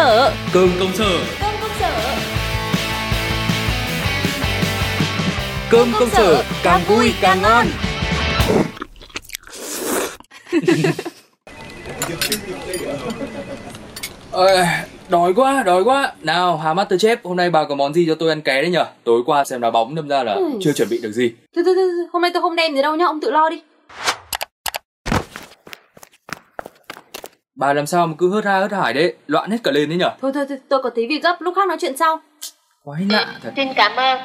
sở Cơm công sở. Cơm công sở. Cơm công sở càng vui càng ngon. Ơi, đói quá, đói quá. Nào, Hà Masterchef, hôm nay bà có món gì cho tôi ăn ké đấy nhở? Tối qua xem đá bóng đâm ra là Ừ. chưa chuẩn bị được gì. Thôi thôi thôi, hôm nay tôi không đem gì đâu nhá, ông tự lo đi Bà làm sao mà cứ hớt ha hớt hải đấy? Loạn hết cả lên đấy nhở? Thôi thôi, thôi tôi có tí việc gấp, lúc khác nói chuyện sau. Quái lạ thật. Xin cảm ơn.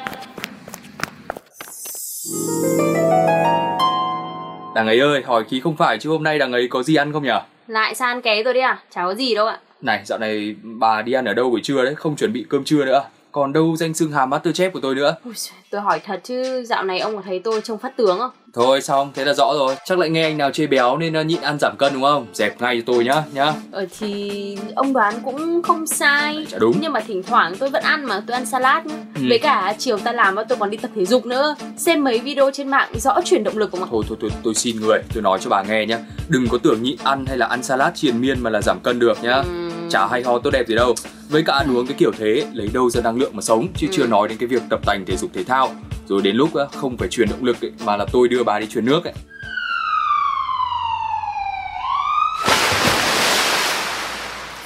Đằng ấy ơi, hỏi khí không phải chứ hôm nay đằng ấy có gì ăn không nhở? Lại san ké tôi đi à, chả có gì đâu ạ. Này, dạo này bà đi ăn ở đâu buổi trưa đấy? Không chuẩn bị cơm trưa nữa Còn đâu danh xưng Hà Masterchef của tôi nữa. Ui Tôi hỏi thật chứ, dạo này ông có thấy tôi trông phát tướng không? Thôi xong, thế là rõ rồi. Chắc lại nghe anh nào chê béo nên ờ, nhịn ăn giảm cân đúng không? Dẹp ngay cho tôi nhá, nhá. Ờ thì ông đoán cũng không sai. Chả đúng. Nhưng mà thỉnh thoảng tôi vẫn ăn mà, tôi ăn salad nhá. Ừ. Với cả chiều ta làm tôi còn đi tập thể dục nữa. Xem mấy video trên mạng rõ truyền động lực của mà. Thôi thôi thôi tôi xin người Tôi nói cho bà nghe nhá. Đừng có tưởng nhịn ăn hay là ăn salad triền miên mà là giảm cân được nhá. Ừm. Chả hay ho tốt đẹp gì đâu với cả ăn uống cái kiểu thế Lấy đâu ra năng lượng mà sống Chứ Ừ. chưa nói đến cái việc tập tành thể dục thể thao Rồi đến lúc không phải truyền động lực ấy, Mà là tôi đưa bà đi truyền nước ấy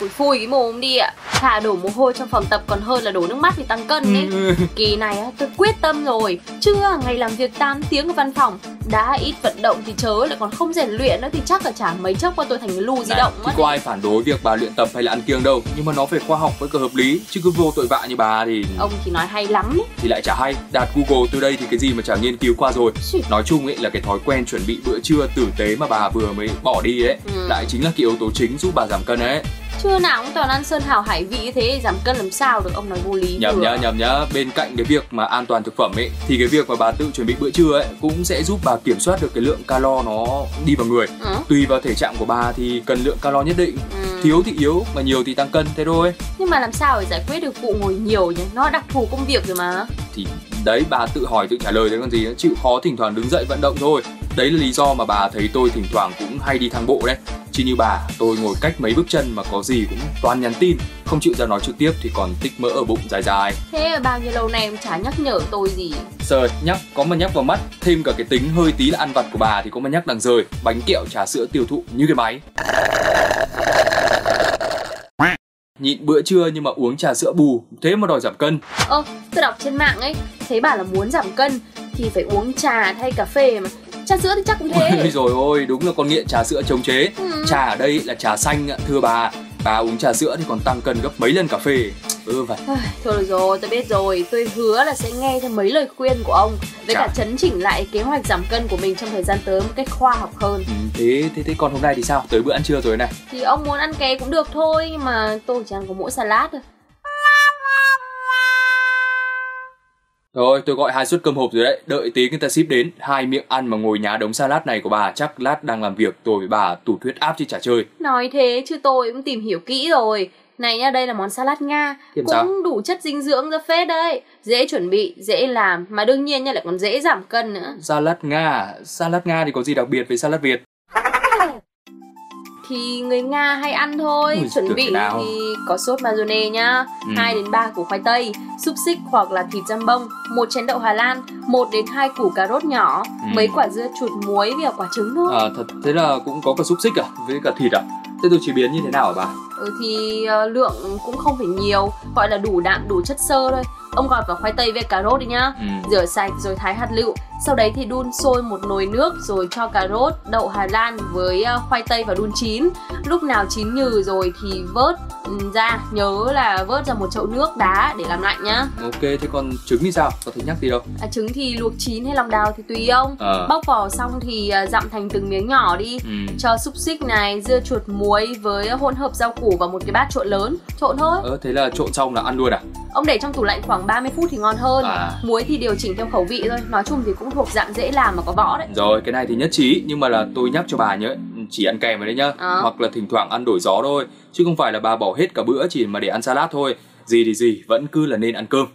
Phủi phui cái mồm đi ạ. Thà đổ mồ hôi trong phòng tập còn hơn là đổ nước mắt thì tăng cân ấy Ừ. Kỳ này á, tôi quyết tâm rồi. Chưa ngày làm việc 8 tiếng ở văn phòng Đã ít vận động thì chớ lại còn không rèn luyện nữa Thì chắc là chả mấy chốc qua tôi thành cái lù di động thì mất có ai phản đối việc bà luyện tập hay là ăn kiêng đâu. Nhưng mà nó phải khoa học với cả hợp lý Chứ cứ vô tội vạ như bà thì Ông thì nói hay lắm ấy. Thì lại chả hay. Đạt Google từ đây thì cái gì mà chả nghiên cứu qua rồi. Xì. Nói chung ấy là cái thói quen chuẩn bị bữa trưa tử tế mà bà vừa mới bỏ đi ấy Ừ. Lại chính là cái yếu tố chính giúp bà giảm cân ấy Chưa nào cũng toàn ăn sơn hào hải vị như thế Giảm cân làm sao được? Ông nói vô lý Nhầm nhá, nhầm nhá. Bên cạnh cái việc mà an toàn thực phẩm ấy Thì cái việc mà bà tự chuẩn bị bữa trưa ấy Cũng sẽ giúp bà kiểm soát được cái lượng calo nó đi vào người. Ừ. Tùy vào thể trạng của bà thì cần lượng calo nhất định. Ừ. Thiếu thì yếu, mà nhiều thì tăng cân thế thôi. Nhưng mà làm sao để giải quyết được vụ ngồi nhiều nhỉ? Nó đặc thù công việc rồi mà. Thì đấy bà tự hỏi tự trả lời đấy còn gì chịu khó thỉnh thoảng đứng dậy vận động thôi. Đấy là lý do mà bà thấy tôi thỉnh thoảng cũng hay đi thang bộ đấy chứ như bà tôi ngồi cách mấy bước chân mà có gì cũng toàn nhắn tin. Không chịu ra nói trực tiếp thì còn tích mỡ ở bụng dài dài. Thế bao nhiêu lâu nay ông chả nhắc nhở tôi gì? Trời, nhắc có mà nhắc vào mắt Thêm cả cái tính hơi tí là ăn vặt của bà Thì có mà nhắc đằng rời. Bánh kẹo trà sữa tiêu thụ như cái máy. Nhịn bữa trưa nhưng mà uống trà sữa bù Thế mà đòi giảm cân. Ơ, tôi đọc trên mạng ấy Thấy bảo là muốn giảm cân Thì phải uống trà thay cà phê mà Trà sữa thì chắc cũng Ôi thế rồi ôi, đúng là con nghiện trà sữa chống chế. Ừ. Trà ở đây là trà xanh ạ, thưa bà. Bà uống trà sữa thì còn tăng cân gấp mấy lần cà phê. Ừ vậy. Thôi được rồi, tôi biết rồi. Tôi hứa là sẽ nghe theo mấy lời khuyên của ông Với Chà. cả chấn chỉnh lại kế hoạch giảm cân của mình trong thời gian tới một cách khoa học hơn. Ừ, thế, thế thế còn hôm nay thì sao? Tới bữa ăn trưa rồi này. Thì ông muốn ăn ké cũng được thôi Nhưng mà tôi chỉ ăn có mỗi salad thôi Rồi tôi gọi hai suất cơm hộp rồi đấy. Đợi tí người ta ship đến. Hai miệng ăn mà ngồi nhá đống salad này của bà Chắc lát đang làm việc. Tôi với bà tụt huyết áp chứ chả chơi. Nói thế chứ tôi cũng tìm hiểu kỹ rồi. Này nha, đây là món salad Nga. Kiểm Cũng sao? đủ chất dinh dưỡng ra phết đấy. Dễ chuẩn bị, dễ làm. Mà đương nhiên nha lại còn dễ giảm cân nữa. Salad Nga. Salad Nga thì có gì đặc biệt với salad Việt Thì người Nga hay ăn thôi. Ui, Chuẩn bị thì có sốt mayonnaise nhá. Ừ. 2 đến 3 củ khoai tây Xúc xích hoặc là thịt jambon một chén đậu Hà Lan 1 đến 2 củ cà rốt nhỏ Ừ. Mấy quả dưa chuột muối và quả trứng thôi à, Thật thế là cũng có cả xúc xích à Với cả thịt à? Thế tôi chế biến như thế nào hả bà? Ừ, Thì ờ, lượng cũng không phải nhiều Gọi là đủ đạm, đủ chất xơ thôi Ông gọt vào khoai tây với cà rốt đi nhá. Ừ. Rửa sạch rồi thái hạt lựu. Sau đấy thì đun sôi một nồi nước Rồi cho cà rốt, đậu Hà Lan với ờ, khoai tây vào đun chín Lúc nào chín nhừ rồi thì vớt ừ, ra. Nhớ là vớt ra một chậu nước đá để làm lạnh nhá. Ok thế còn trứng thì sao? Có thể nhắc gì đâu? À, Trứng thì luộc chín hay lòng đào thì tùy ông. Ờ. Bóc vỏ xong thì ờ, dặm thành từng miếng nhỏ đi. Ừ. Cho xúc xích này, dưa chuột muối với hỗn hợp rau củ vào một cái bát trộn lớn. Trộn thôi. Ờ thế là trộn xong là ăn luôn à? Ông để trong tủ lạnh khoảng 30 phút thì ngon hơn. À. Muối thì điều chỉnh theo khẩu vị thôi. Nói chung thì cũng thuộc dạng dễ làm mà có võ đấy. Rồi cái này thì nhất trí. Nhưng mà là tôi nhắc cho bà nhớ Chỉ ăn kèm vào đấy nhá. Ờ. Hoặc là thỉnh thoảng ăn đổi gió thôi Chứ không phải là bà bỏ hết cả bữa chỉ mà để ăn salad thôi. Gì thì gì vẫn cứ là nên ăn cơm